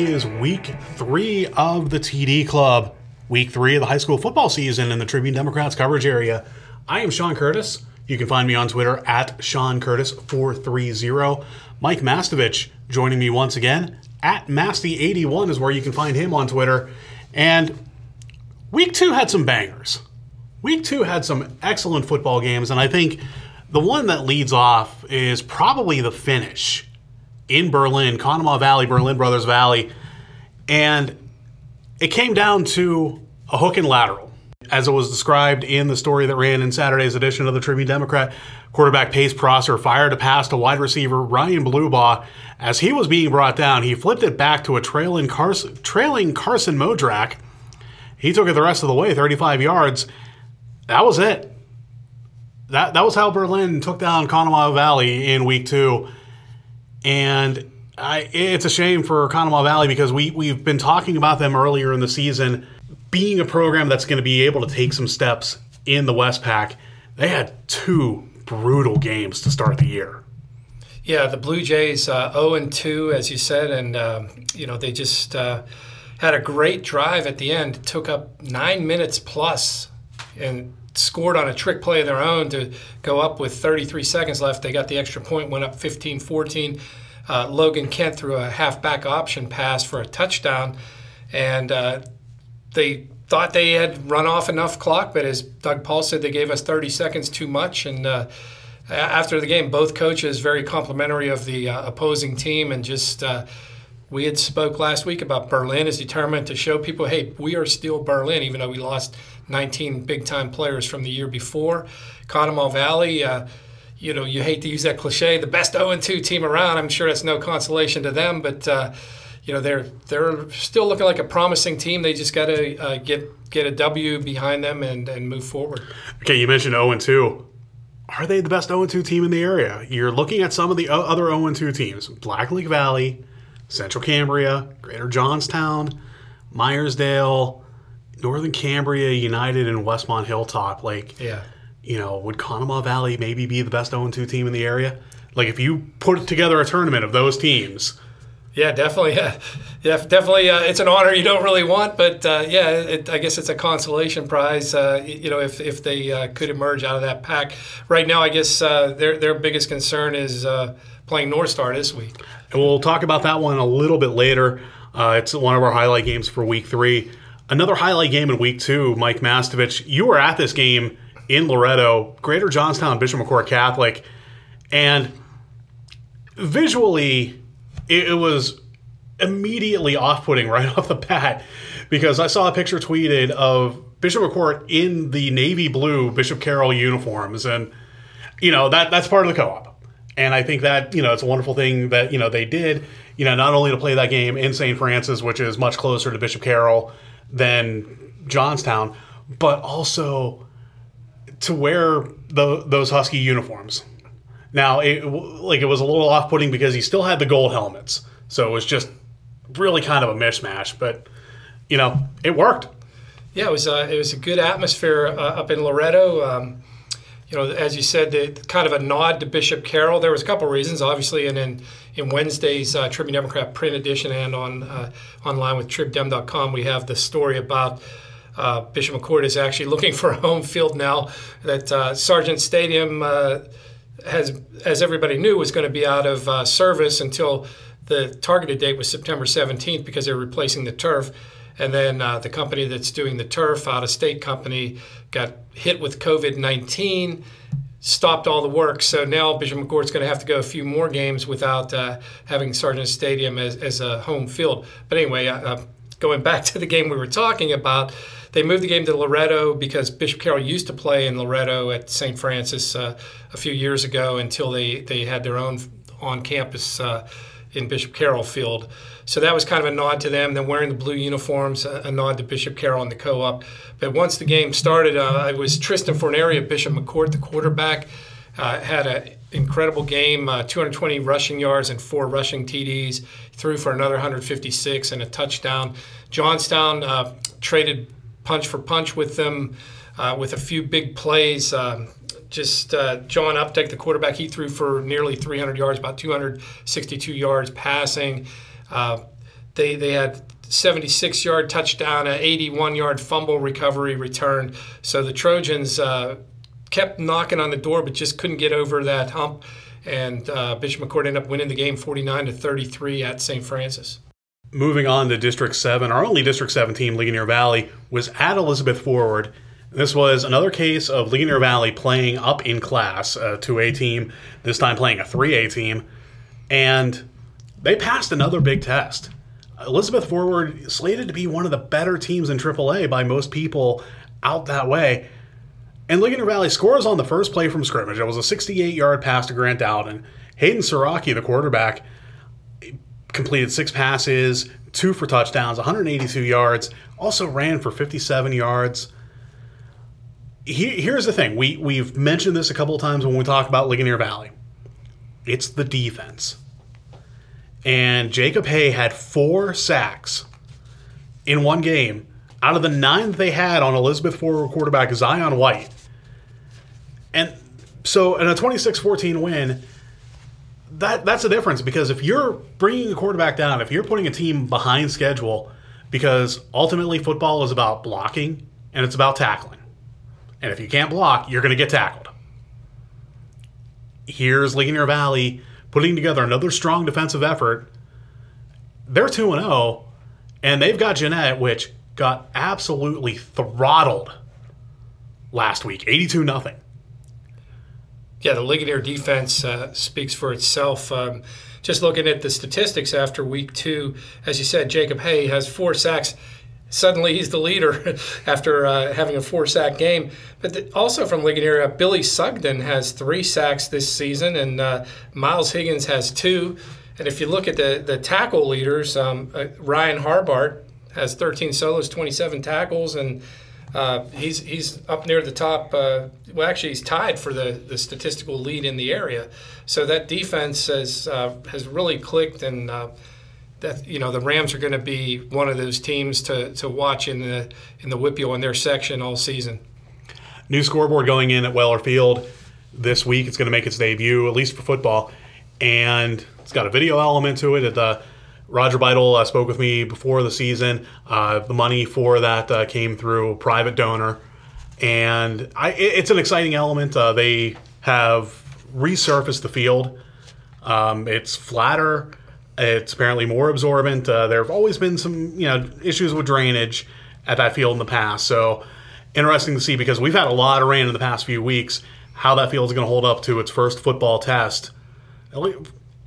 is week three of the TD Club, week three of the high school football season in the Tribune Democrats coverage area. I am Sean Curtis. You can find me on Twitter at Sean Curtis430. Mike Mastovich joining me once again at Masty81 is where you can find him on Twitter. And week two had some bangers. Week two had some excellent football games, and I think the one that leads off is probably the finish in Berlin, Conemaugh Valley, Berlin Brothers Valley. And it came down to a hook and lateral. As it was described in the story that ran in Saturday's edition of the Tribune Democrat, quarterback Pace Prosser fired a pass to wide receiver Ryan Blubaugh. As he was being brought down, he flipped it back to a trailing Carson, trailing Carson Modrak. He took it the rest of the way, 35 yards. That was it. That, that was how Berlin took down Conemaugh Valley in week two. And I, it's a shame for Conemaugh Valley because we, we've been talking about them earlier in the season being a program that's going to be able to take some steps in the WestPAC. They had two brutal games to start the year. Yeah, the Blue Jays uh, 0 and 2, as you said, and um, you know they just uh, had a great drive at the end. It took up nine minutes plus, and scored on a trick play of their own to go up with 33 seconds left. They got the extra point, went up 15 14. Uh, Logan Kent threw a halfback option pass for a touchdown, and uh, they thought they had run off enough clock, but as Doug Paul said, they gave us 30 seconds too much. And uh, after the game, both coaches very complimentary of the uh, opposing team and just uh, we had spoke last week about Berlin is determined to show people, hey, we are still Berlin, even though we lost 19 big time players from the year before. Conemaugh Valley, uh, you know, you hate to use that cliche, the best 0 2 team around. I'm sure that's no consolation to them, but uh, you know they're they're still looking like a promising team. They just got to uh, get get a W behind them and and move forward. Okay, you mentioned 0 2. Are they the best 0 2 team in the area? You're looking at some of the other 0 2 teams: Blacklick Valley, Central Cambria, Greater Johnstown, Meyersdale, Northern Cambria United, and Westmont Hilltop. Like, yeah, you know, would Conemaugh Valley maybe be the best 0 2 team in the area? Like, if you put together a tournament of those teams, yeah, definitely. Yeah, yeah definitely. Uh, it's an honor you don't really want, but uh, yeah, it, I guess it's a consolation prize. Uh, you know, if, if they uh, could emerge out of that pack. Right now, I guess uh, their their biggest concern is uh, playing North Star this week. And we'll talk about that one a little bit later. Uh, it's one of our highlight games for Week Three. Another highlight game in Week Two. Mike Mastovich, you were at this game in Loretto, Greater Johnstown Bishop McCort Catholic, and visually it, it was immediately off-putting right off the bat because I saw a picture tweeted of Bishop McCort in the navy blue Bishop Carroll uniforms, and you know that that's part of the co-op. And I think that you know it's a wonderful thing that you know they did. You know, not only to play that game in St. Francis, which is much closer to Bishop Carroll than Johnstown, but also to wear the, those Husky uniforms. Now, it, like it was a little off-putting because he still had the gold helmets, so it was just really kind of a mishmash. But you know, it worked. Yeah, it was uh, it was a good atmosphere uh, up in Loretto. Um, you know, as you said, the, kind of a nod to Bishop Carroll. There was a couple of reasons, obviously, and in in Wednesday's uh, Tribune Democrat print edition and on uh, online with TribDem.com, we have the story about. Uh, Bishop McCort is actually looking for a home field now. That uh, Sargent Stadium uh, has, as everybody knew, was going to be out of uh, service until the targeted date was September 17th because they were replacing the turf. And then uh, the company that's doing the turf, out of state company, got hit with COVID 19, stopped all the work. So now Bishop McCort's going to have to go a few more games without uh, having Sargent Stadium as, as, a home field. But anyway, uh, uh, going back to the game we were talking about, they moved the game to Loretto because Bishop Carroll used to play in Loretto at St. Francis uh, a few years ago until they, they had their own on campus uh, in Bishop Carroll Field. So that was kind of a nod to them. Then wearing the blue uniforms, a, a nod to Bishop Carroll and the co op. But once the game started, uh, it was Tristan Forneri of Bishop McCort, the quarterback. Uh, had an incredible game, uh, 220 rushing yards and four rushing TDs. Threw for another 156 and a touchdown. Johnstown uh, traded punch for punch with them uh, with a few big plays. Um, just uh, John Updike, the quarterback, he threw for nearly 300 yards, about 262 yards passing. Uh, they they had 76 yard touchdown, an 81 yard fumble recovery return. So the Trojans uh, kept knocking on the door, but just couldn't get over that hump. And uh, Bishop McCort ended up winning the game 49 to 33 at St. Francis. Moving on to District 7, our only District 7 team, Ligonier Valley, was at Elizabeth Forward. This was another case of Ligonier Valley playing up in class, a 2A team, this time playing a 3A team, and they passed another big test. Elizabeth Forward slated to be one of the better teams in AAA by most people out that way. And Ligonier Valley scores on the first play from scrimmage. It was a 68 yard pass to Grant Dowden. Hayden Siraki, the quarterback, completed six passes, two for touchdowns, 182 yards, also ran for 57 yards. He, here's the thing we, we've mentioned this a couple of times when we talk about Ligonier Valley it's the defense and Jacob Hay had four sacks in one game out of the nine they had on Elizabeth Forward quarterback Zion White. And so in a 26-14 win, that that's the difference because if you're bringing a quarterback down, if you're putting a team behind schedule, because ultimately football is about blocking and it's about tackling. And if you can't block, you're going to get tackled. Here's Ligonier Valley putting together another strong defensive effort. They're 2 0, and they've got Jeannette, which got absolutely throttled last week 82 0. Yeah, the Ligonier defense uh, speaks for itself. Um, just looking at the statistics after week two, as you said, Jacob Hay has four sacks suddenly he's the leader after uh, having a four sack game. But the, also from Ligonier, uh, Billy Sugden has three sacks this season, and uh, Miles Higgins has two. And if you look at the, the tackle leaders, um, uh, Ryan Harbart has 13 solos, 27 tackles, and uh, he's he's up near the top. Uh, well, actually, he's tied for the, the statistical lead in the area. So that defense has has really clicked and that you know the Rams are going to be one of those teams to, to watch in the in the WPIAL in their section all season. New scoreboard going in at Weller Field this week. It's going to make its debut, at least for football, and it's got a video element to it. uh, Roger Beidel uh, spoke with me before the season. Uh, the money for that uh, came through a private donor, and I, it, it's an exciting element. Uh, they have resurfaced the field. Um, it's flatter it's apparently more absorbent. Uh, there have always been some you know issues with drainage at that field in the past. So interesting to see because we've had a lot of rain in the past few weeks. How that field is going to hold up to its first football test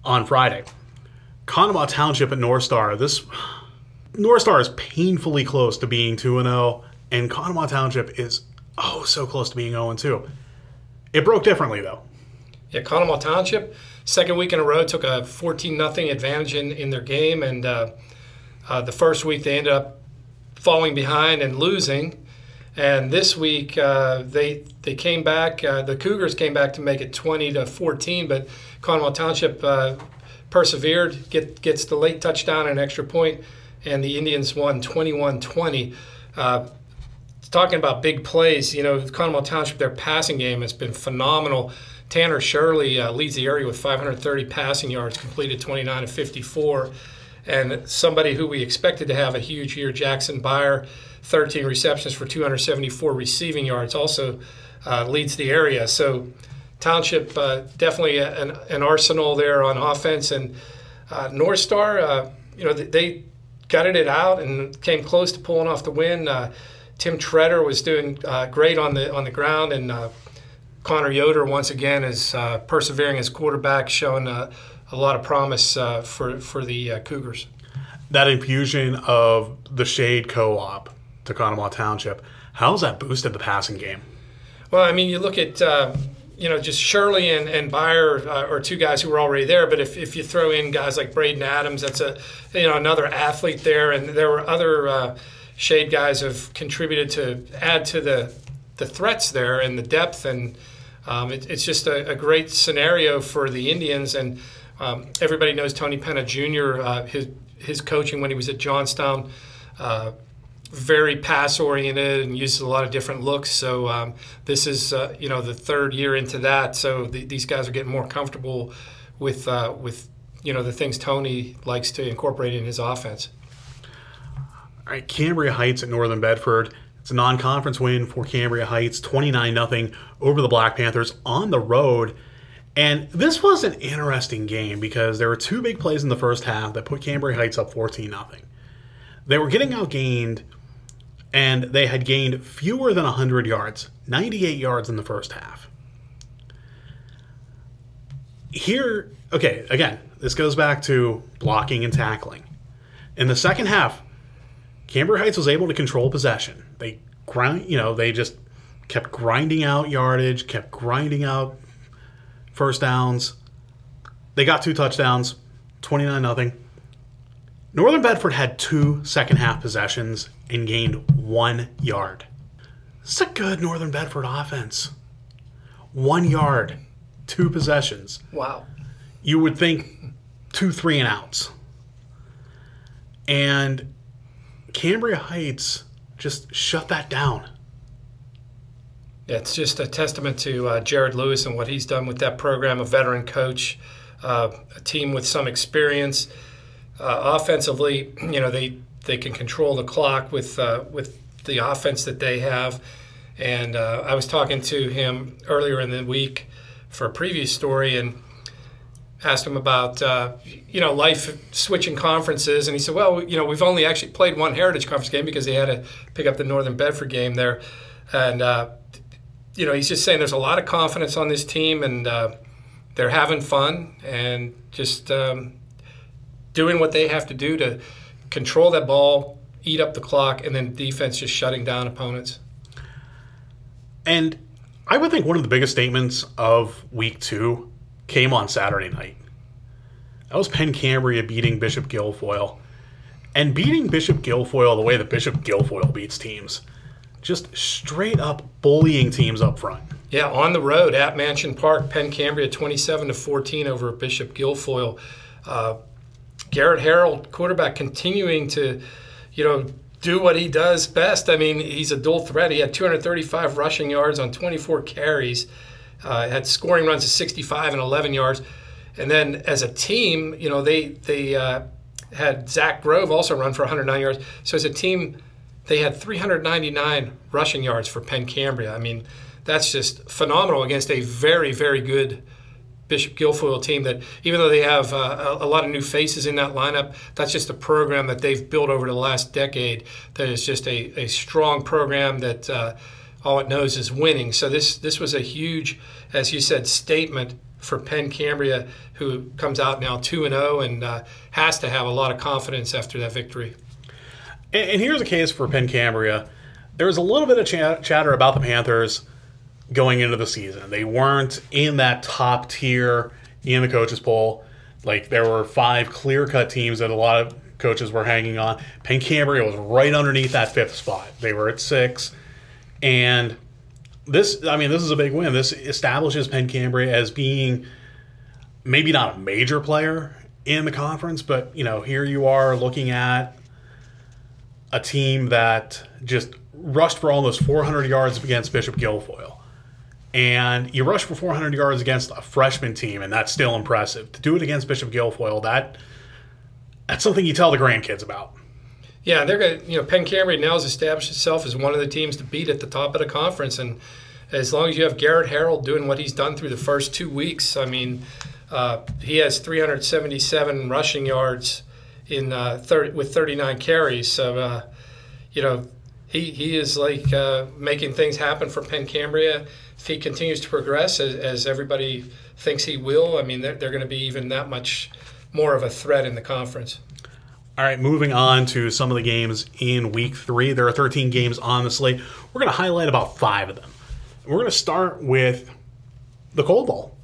on Friday. Conemaugh Township at North Star. This North Star is painfully close to being 2 0, and Conemaugh Township is oh so close to being 0 2. It broke differently though. Yeah, Conemaugh Township second week in a row took a 14 nothing advantage in, in their game, and uh, uh, the first week they ended up falling behind and losing. And this week uh, they they came back. Uh, the Cougars came back to make it 20 to 14, but Conemaugh Township uh, persevered, get, gets the late touchdown and extra point, and the Indians won 21-20 uh, talking about big plays, you know, Conemaugh Township, their passing game has been phenomenal. Tanner Shirley uh, leads the area with 530 passing yards, completed 29 of 54. And somebody who we expected to have a huge year, Jackson Byer, 13 receptions for 274 receiving yards, also uh, leads the area. So Township uh, definitely an, an, arsenal there on offense. And uh, North Star, uh, you know, they gutted it out and came close to pulling off the win. Uh, Tim Treader was doing great on the on the ground and Connor Yoder once again is uh, persevering as quarterback, showing a, a lot of promise uh, for for the uh, Cougars. That infusion of the Shade Co-op to Conemaugh Township, how's that boosted the passing game? Well, I mean, you look at uh, you know just Shirley and and Byer uh, are two guys who were already there, but if, if you throw in guys like Braden Adams, that's a you know another athlete there, and there were other uh, Shade guys have contributed to add to the the threats there and the depth and um, it, it's just a, a, great scenario for the Indians, and um, everybody knows Tony Penna Jr. Uh, his his coaching when he was at Johnstown. Uh, very pass oriented and uses a lot of different looks. So um, this is uh, you know the third year into that. So the, these guys are getting more comfortable with uh, with you know the things Tony likes to incorporate in his offense. All right, Cambria Heights at Northern Bedford. It's a non-conference win for Cambria Heights, 29 0 over the Black Panthers on the road. And this was an interesting game because there were two big plays in the first half that put Cambria Heights up 14 0. They were getting outgained, and they had gained fewer than 100 yards, 98 yards in the first half. Here, okay, again, this goes back to blocking and tackling. In the second half, Cambria Heights was able to control possession. They grind, you know, they just kept grinding out yardage, kept grinding out first downs. They got two touchdowns, 29 nothing. Northern Bedford had two second half possessions and gained one yard. It's a good Northern Bedford offense. One yard, two possessions. Wow. You would think two three and outs. And Cambria Heights just shut that down. It's just a testament to uh, Jared Lewis and what he's done with that program, a veteran coach, uh, a team with some experience. Uh, offensively, you know, they, they can control the clock with, uh, with the offense that they have. And uh, I was talking to him earlier in the week for a previous story and asked him about, uh, you know, life switching conferences. And he said, well, you know, we've only actually played one Heritage Conference game because they had to pick up the Northern Bedford game there. And, you know, he's just saying there's a lot of confidence on this team, and uh, they're having fun and just um, doing what they have to do to control that ball, eat up the clock, and then defense just shutting down opponents. And I would think one of the biggest statements of week two came on Saturday night. That was Penn Cambria beating Bishop Guilfoyle. And beating Bishop Guilfoyle the way that Bishop Guilfoyle beats teams just straight up bullying teams up front. Yeah, on the road at Mansion Park, Penn Cambria 27 to 14 over Bishop Guilfoyle. Uh, Garrett Harold, quarterback, continuing to, you know, do what he does best. I mean, he's a dual threat. He had 235 rushing yards on 24 carries, uh, had scoring runs of 65 and 11 yards. And then as a team, you know, they they uh, had Zach Grove also run for 109 yards. So as a team, they had 399 rushing yards for Penn Cambria. I mean, that's just phenomenal against a very, very good Bishop Guilfoyle team that even though they have uh, a, lot of new faces in that lineup, that's just a program that they've built over the last decade that is just a, a strong program that uh, all it knows is winning. So this this was a huge, as you said, statement for Penn Cambria, who comes out now 2 and 0 and uh, has to have a lot of confidence after that victory. And, and here's a case for Penn Cambria. There was a little bit of ch- chatter about the Panthers going into the season. They weren't in that top tier in the coaches poll. Like there were five clear cut teams that a lot of coaches were hanging on. Penn Cambria was right underneath that fifth spot. They were at six. And this, I mean, this is a big win. This establishes Penn Cambria as being maybe not a major player in the conference, but you know, here you are looking at a team that just rushed for almost 400 yards against Bishop Guilfoyle. And you rush for 400 yards against a freshman team, and that's still impressive. To do it against Bishop Guilfoyle, that that's something you tell the grandkids about. Yeah, they're going to, you know, Penn Cambria now has established itself as one of the teams to beat at the top of the conference. And as long as you have Garrett Harold doing what he's done through the first two weeks, I mean, uh, he has 377 rushing yards in uh, 30, with 39 carries. So, uh, you know, he, he is like uh, making things happen for Penn Cambria. If he continues to progress as, as everybody thinks he will, I mean, they're, they're going to be even that much more of a threat in the conference. All right, moving on to some of the games in week three. There are 13 games on the slate. We're going to highlight about five of them. We're going to start with the Coal Bowl.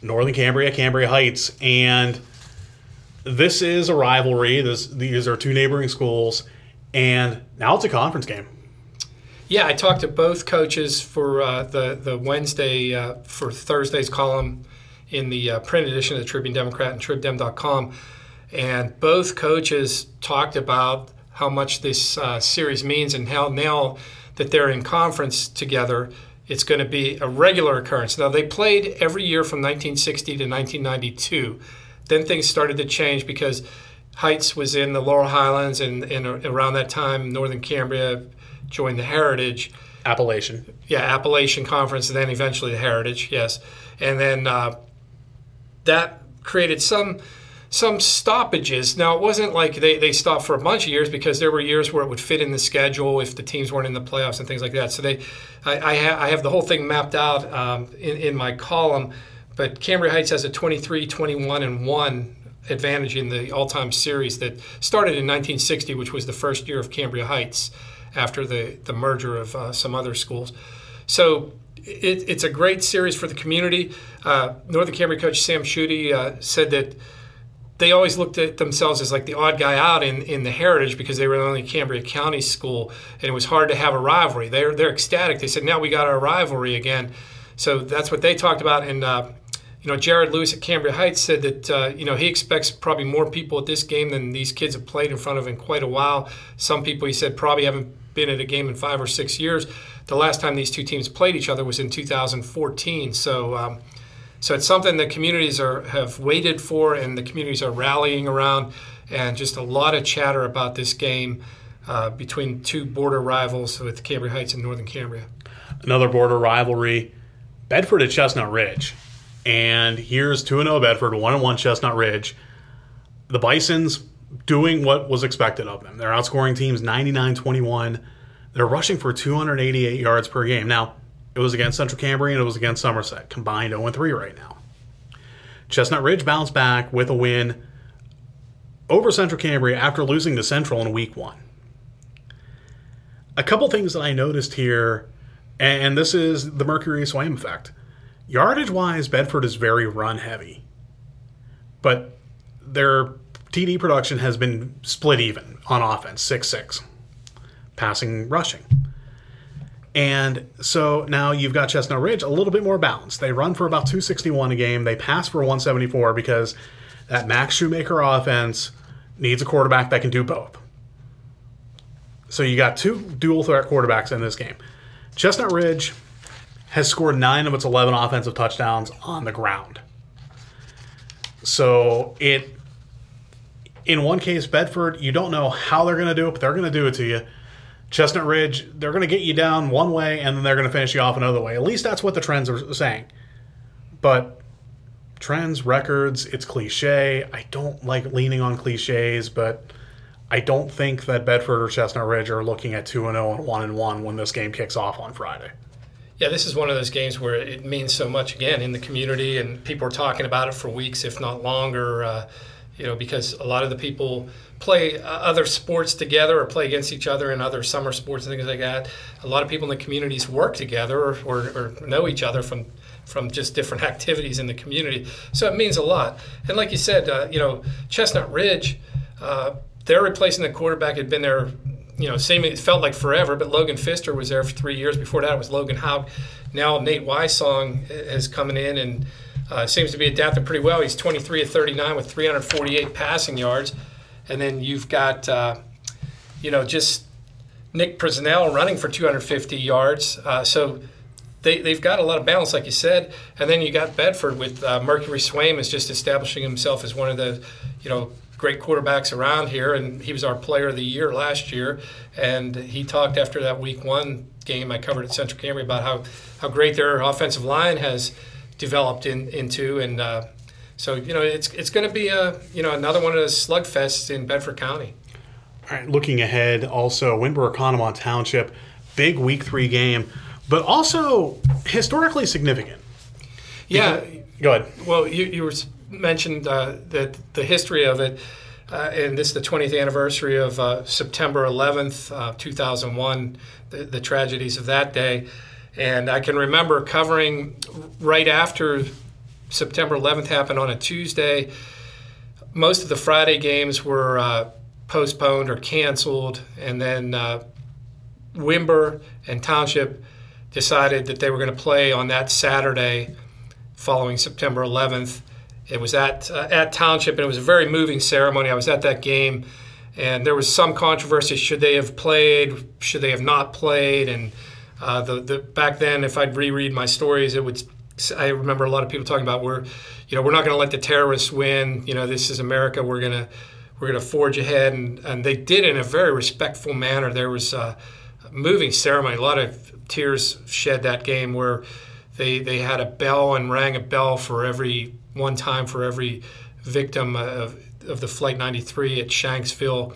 Northern Cambria, Cambria Heights, and this is a rivalry. This, these are two neighboring schools, and now it's a conference game. Yeah, I talked to both coaches for uh, the the Wednesday uh, for Thursday's column in the uh, print edition of the Tribune Democrat and TribDem.com, and both coaches talked about how much this uh, series means and how now that they're in conference together, it's going to be a regular occurrence. Now they played every year from 1960 to 1992 Then things started to change because Heights was in the Laurel Highlands, and, and around that time, Northern Cambria joined the Heritage. Appalachian. Yeah, Appalachian Conference, and then eventually the Heritage, yes. And then uh, that created some some stoppages. Now, it wasn't like they, they stopped for a bunch of years because there were years where it would fit in the schedule if the teams weren't in the playoffs and things like that. So they, I, I, ha- I have the whole thing mapped out um, in, in my column. But Cambria Heights has a 23, 21, and 1 advantage in the all time series that started in 1960, which was the first year of Cambria Heights after the, the merger of uh, some other schools. So it, it's a great series for the community. Uh, Northern Cambria coach Sam Schutte uh, said that they always looked at themselves as like the odd guy out in, in the heritage because they were the only Cambria County school and it was hard to have a rivalry. They're, they're ecstatic. They said, now we got our rivalry again. So that's what they talked about. And, uh, you know, Jared Lewis at Cambria Heights said that, uh, you know, he expects probably more people at this game than these kids have played in front of in quite a while. Some people, he said, probably haven't been at a game in five or six years. The last time these two teams played each other was in 2014. So, um, so it's something that communities are have waited for, and the communities are rallying around, and just a lot of chatter about this game uh, between two border rivals with Cambria Heights and Northern Cambria. Another border rivalry, Bedford at Chestnut Ridge, and here's two and zero oh Bedford, one and one Chestnut Ridge. The Bison's doing what was expected of them. They're outscoring teams 99-21. They're rushing for 288 yards per game. Now, it was against Central Cambria and it was against Somerset, combined 0 3 right now. Chestnut Ridge bounced back with a win over Central Cambria after losing to Central in week one. A couple things that I noticed here, and this is the Mercury Swaim effect. Yardage wise, Bedford is very run heavy, but their TD production has been split even on offense 6 6, passing, rushing. And so now you've got Chestnut Ridge a little bit more balanced. They run for about 261 a game. They pass for 174 because that Max Shoemaker offense needs a quarterback that can do both. So you got two dual threat quarterbacks in this game. Chestnut Ridge has scored nine of its 11 offensive touchdowns on the ground. So it, in one case, Bedford, you don't know how they're going to do it, but they're going to do it to you. Chestnut Ridge, they're going to get you down one way and then they're going to finish you off another way. At least that's what the trends are saying. But trends, records, it's cliche. I don't like leaning on cliches, but I don't think that Bedford or Chestnut Ridge are looking at 2 and 0 and 1 and 1 when this game kicks off on Friday. Yeah, this is one of those games where it means so much again in the community, and people are talking about it for weeks, if not longer. Uh, you know, because a lot of the people play uh, other sports together or play against each other in other summer sports and things like that. A lot of people in the communities work together or, or, or know each other from from just different activities in the community. So it means a lot. And like you said, uh, you know, Chestnut Ridge, uh, they're replacing the quarterback had been there. You know, same. It felt like forever, but Logan Fister was there for three years. Before that, it was Logan Haug. Now Nate Wysong is coming in and uh, seems to be adapting pretty well. He's 23 of 39 with 348 passing yards. And then you've got, uh, you know, just Nick Prisnell running for 250 yards. Uh, so they, they've got a lot of balance, like you said. And then you got Bedford with uh, Mercury Swaim is just establishing himself as one of the, you know, great quarterbacks around here. And he was our player of the year last year. And he talked after that week one game I covered at Central Cambria about how, how great their offensive line has developed in, into. And, uh, so you know, it's it's going to be a you know another one of those slugfests in Bedford County. All right, looking ahead, also Windber at Conemaugh Township, big Week Three game, but also historically significant. Yeah, because, go ahead. Well, you you were mentioned uh, that the history of it. Uh, and this is the 20th anniversary of uh, September 11th, uh, 2001, the, the, tragedies of that day. And I can remember covering right after September 11th happened on a Tuesday. Most of the Friday games were uh, postponed or canceled, and then uh, Windber and Township decided that they were going to play on that Saturday following September 11th. It was at uh, at Township, and it was a very moving ceremony. I was at that game, and there was some controversy: should they have played? Should they have not played? And uh, the, the back then, if I'd reread my stories, it would I remember a lot of people talking about we're, you know, we're not going to let the terrorists win. You know, this is America. We're gonna we're gonna forge ahead, and and they did in a very respectful manner. There was a moving ceremony, a lot of tears shed that game where they they had a bell and rang a bell for every one time for every victim of, of the flight 93 at Shanksville.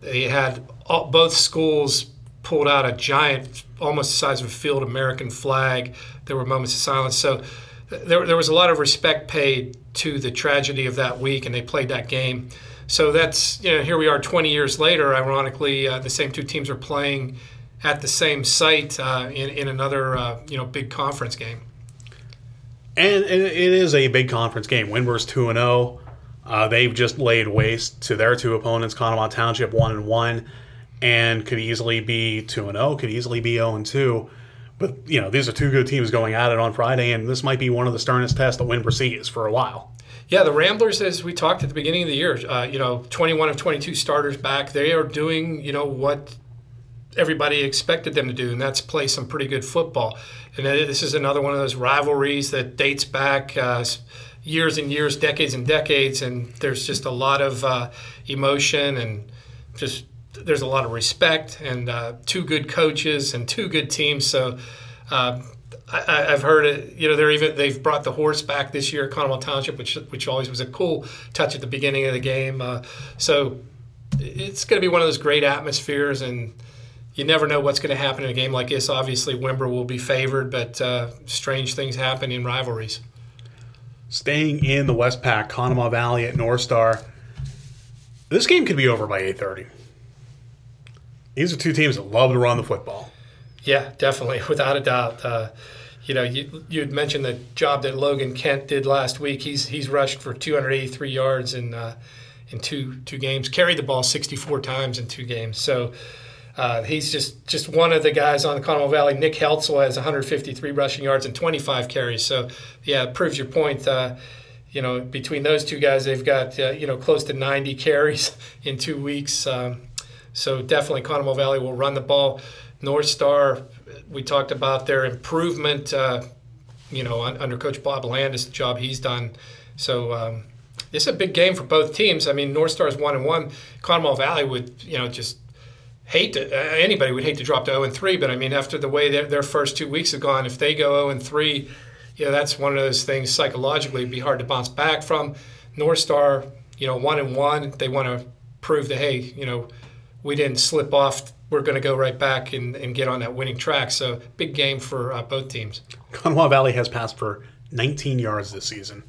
They had all, both schools pulled out a giant, almost the size of a field American flag. There were moments of silence. So there, there was a lot of respect paid to the tragedy of that week, and they played that game. So that's, you know, here we are 20 years later. Ironically, uh, the same two teams are playing at the same site uh, in, in another, uh, you know, big conference game. And it is a big conference game. Windber's 2 0. Uh, they've just laid waste to their two opponents, Conemaugh Township 1 and 1 and could easily be 2 and 0, could easily be 0 and 2. But, you know, these are two good teams going at it on Friday, and this might be one of the sternest tests that Windber sees for a while. Yeah, the Ramblers, as we talked at the beginning of the year, uh, you know, 21 of 22 starters back. They are doing, you know, what everybody expected them to do, and that's play some pretty good football. And this is another one of those rivalries that dates back uh, years and years, decades and decades, and there's just a lot of uh, emotion and just there's a lot of respect and uh, two good coaches and two good teams. So uh, I, have heard it. You know, they're even they've brought the horse back this year, Conemaugh Township, which which always was a cool touch at the beginning of the game. Uh, so it's going to be one of those great atmospheres, and you never know what's going to happen in a game like this. Obviously, Windber will be favored, but uh, strange things happen in rivalries. Staying in the WestPAC, Conemaugh Valley at North Star. This game could be over by eight thirty. These are two teams that love to run the football. Yeah, definitely, without a doubt. Uh, you know, you you had mentioned the job that Logan Kent did last week. He's he's rushed for 283 yards in uh, in two two games, carried the ball 64 times in two games. So. Uh, he's just, just one of the guys on the Conemaugh Valley. Nick Heltzel has 153 rushing yards and 25 carries. So, yeah, it proves your point. Uh, you know, between those two guys, they've got uh, you know close to 90 carries in two weeks. Um, so definitely Conemaugh Valley will run the ball. North Star, we talked about their improvement, uh, you know, under Coach Bob Landis, the job he's done. So um, this is a big game for both teams. I mean, North Star is one and one. Conemaugh Valley would, you know, just hate to, uh, anybody would hate to drop to 0 and 3, but I mean, after the way their, their first two weeks have gone, if they go 0 and 3, you know, that's one of those things psychologically it'd be hard to bounce back from. North Star, you know, one and one, they want to prove that, hey, you know, we didn't slip off. We're going to go right back and, and get on that winning track. So big game for uh, both teams. Conemaugh Valley has passed for 19 yards this season,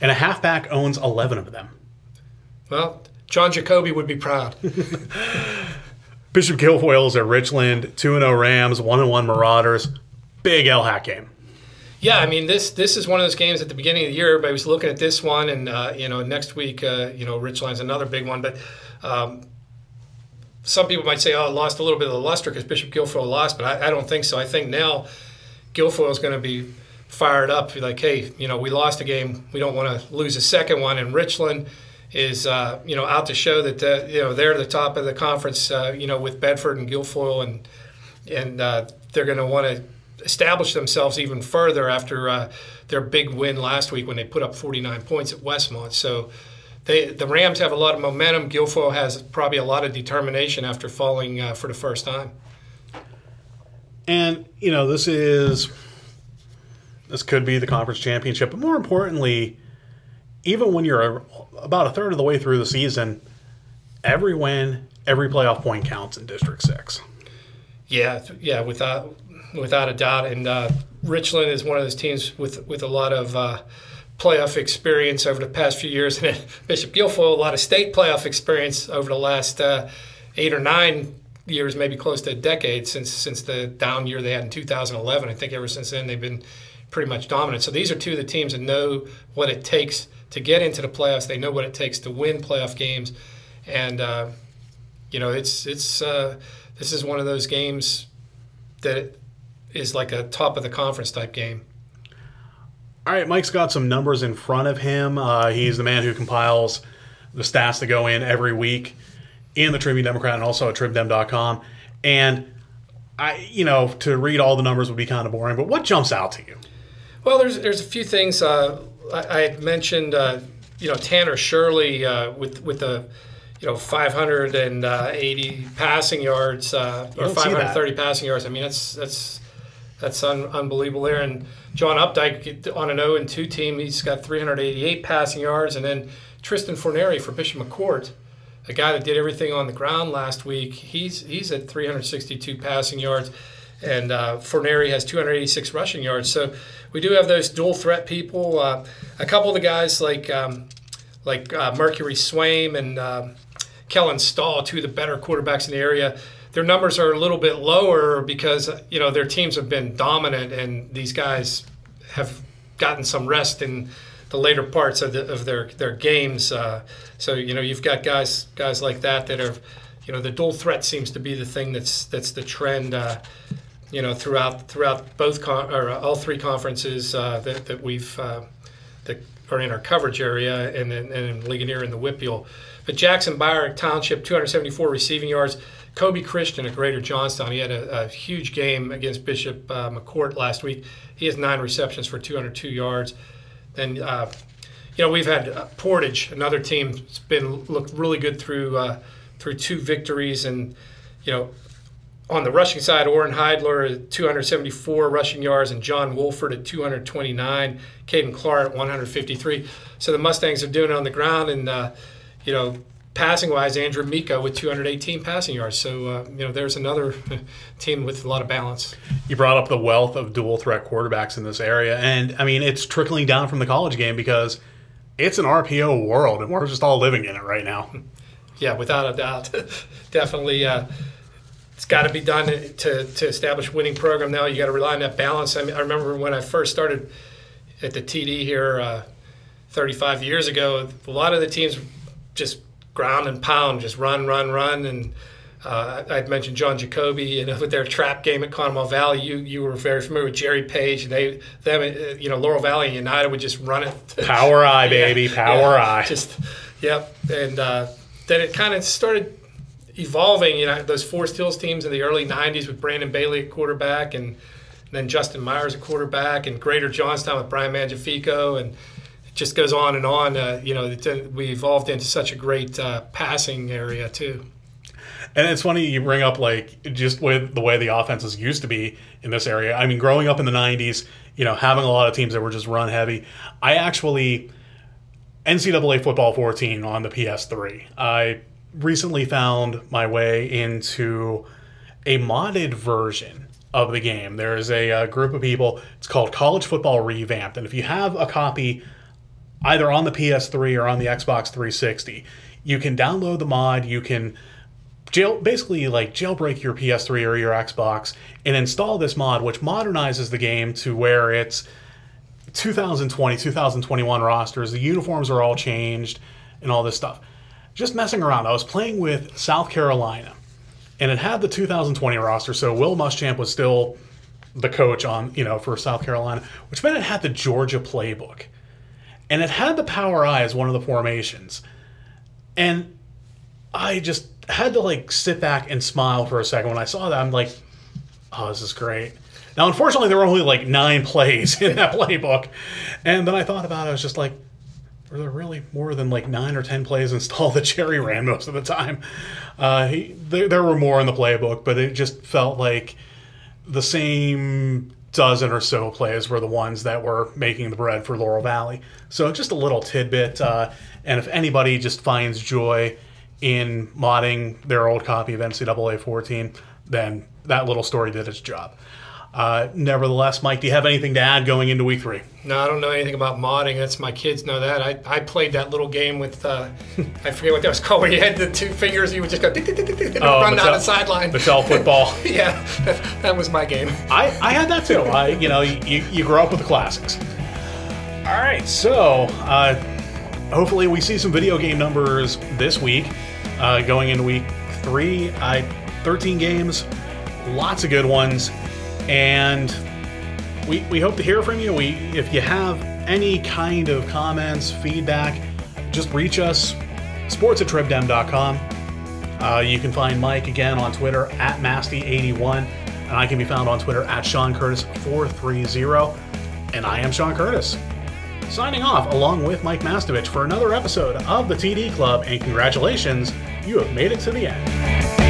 and a halfback owns 11 of them. Well, John Jacoby would be proud. Bishop Guilfoyle's at Richland, 2 0 Rams, 1 1 Marauders. Big LHAC game. Yeah, I mean this this is one of those games at the beginning of the year. Everybody was looking at this one, and uh, you know next week, uh, you know Richland's another big one. But um, some people might say, oh, lost a little bit of the luster because Bishop Guilfoyle lost, but I, I, don't think so. I think now Guilfoyle is going to be fired up, be like, hey, you know, we lost a game, we don't want to lose a second one. And Richland is, uh, you know, out to show that uh, you know they're the top of the conference, uh, you know, with Bedford and Guilfoyle, and and uh, they're going to want to establish themselves even further after uh, their big win last week when they put up 49 points at Westmont. So they, the Rams have a lot of momentum. Guilfoyle has probably a lot of determination after falling uh, for the first time. And you know, this is this could be the conference championship, but more importantly, even when you're about a third of the way through the season, every win, every playoff point counts in District Six. Yeah, yeah, without without a doubt. And uh, Richland is one of those teams with with a lot of. Uh, playoff experience over the past few years, and Bishop Guilfoyle a lot of state playoff experience over the last uh, eight or nine years, maybe close to a decade since since the down year they had in 2011. I think ever since then they've been pretty much dominant. So these are two of the teams that know what it takes to get into the playoffs. They know what it takes to win playoff games, and uh, you know it's it's uh, this is one of those games that is like a top of the conference type game. All right, Mike's got some numbers in front of him. Uh, he's the man who compiles the stats that go in every week in the Tribune Democrat and also at tribdem.com. And I, you know, to read all the numbers would be kind of boring. But what jumps out to you? Well, there's there's a few things uh, I, I, had mentioned. Uh, you know, Tanner Shirley uh, with with the you know 580 passing yards uh, or 530 passing yards. I mean, that's that's that's un- unbelievable there. And John Updike on an 0 and 2 team, he's got 388 passing yards, and then Tristan Forneri for Bishop McCort, a guy that did everything on the ground last week. He's he's at 362 passing yards, and uh, Forneri has 286 rushing yards. So we do have those dual threat people. Uh, a couple of the guys like um, like uh, Mercury Swaim and um, Kellen Stahl, two of the better quarterbacks in the area. Their numbers are a little bit lower because you know their teams have been dominant, and these guys have gotten some rest in the later parts of, the, of their their games. Uh, so you know you've got guys guys like that that are, you know, the dual threat seems to be the thing that's that's the trend. Uh, you know, throughout throughout both con- or all three conferences uh, that, that we've uh, that are in our coverage area, and and, and Ligonier and the WPIAL. But Jackson Byard Township, 274 receiving yards. Kobe Christian at Greater Johnstown, he had a, a huge game against Bishop uh, McCort last week. He has nine receptions for 202 yards. Then, uh, you know, we've had uh, Portage, another team, has been looked really good through uh, through two victories, and you know, on the rushing side, Orrin Heidler at 274 rushing yards and John Wolford at 229, Caden Clark at 153. So the Mustangs are doing it on the ground, and uh, you know, passing wise, Andrew Mika with 218 passing yards. So uh, you know, there's another team with a lot of balance. You brought up the wealth of dual threat quarterbacks in this area, and I mean, it's trickling down from the college game because it's an RPO world, and we're just all living in it right now. Yeah, without a doubt, definitely. Uh, it's got to be done to, to establish winning program now. You got to rely on that balance. I, mean, I remember when I first started at the TD here uh, 35 years ago, a lot of the teams just ground and pound, just run, run, run. And uh, I'd mentioned John Jacoby, you know, with their trap game at Conemaugh Valley. You you were very familiar with Jerry Page, they them, uh, you know, Laurel Valley and United would just run it. Power I, baby, power yeah, eye. Just yep. And uh, then it kind of started evolving. You know, those Forest Hills teams in the early '90s with Brandon Bailey at quarterback, and, then Justin Myers at quarterback, and Greater Johnstown with Brian Mangiafico, and just goes on and on. Uh, you know, we evolved into such a great uh, passing area too. And it's funny you bring up like just with the way the offenses used to be in this area. I mean, growing up in the '90s, you know, having a lot of teams that were just run heavy. I actually NCAA Football 14 on the PS3. I recently found my way into a modded version of the game. There is a, a, group of people. It's called College Football Revamped, and if you have a copy either on the PS3 or on the Xbox 360, you can download the mod. You can jail basically like jailbreak your PS3 or your Xbox and install this mod, which modernizes the game to where it's 2020, 2021 rosters. The uniforms are all changed and all this stuff just messing around. I was playing with South Carolina, and it had the 2020 roster. So Will Muschamp was still the coach on, you know, for South Carolina, which meant it had the Georgia playbook, and it had the power I as one of the formations, and I just had to like sit back and smile for a second when I saw that. I'm like, oh, this is great. Now, unfortunately, there were only like nine plays in that playbook, and then I thought about it. I was just like, were there really more than like nine or ten plays installed that Jerry ran most of the time? Uh, he, there, there were more in the playbook, but it just felt like the same dozen or so plays were the ones that were making the bread for Laurel Valley. So just a little tidbit. Uh, and if anybody just finds joy in modding their old copy of NCAA 14, then that little story did its job. Uh, nevertheless, Mike, do you have anything to add going into week three? No, I don't know anything about modding. That's my kids know that. I, I played that little game with uh, I forget what that was called. Where you had the two fingers, and you would just go tick, tick, tick, tick, oh, run down the sideline. Mattel football. yeah, that, that, was my game. I, I had that too. I you know you, you grow up with the classics. All right, so uh, hopefully we see some video game numbers this week. Uh, going into week three, I 13 games, lots of good ones. And we, we hope to hear from you. We if you have any kind of comments, feedback, just reach us, sports at tribdem.com. Uh, you can find Mike again on Twitter at Masty81, and I can be found on Twitter at Sean Curtis430. And I am Sean Curtis. Signing off along with Mike Mastovich for another episode of the TD Club, and congratulations, you have made it to the end.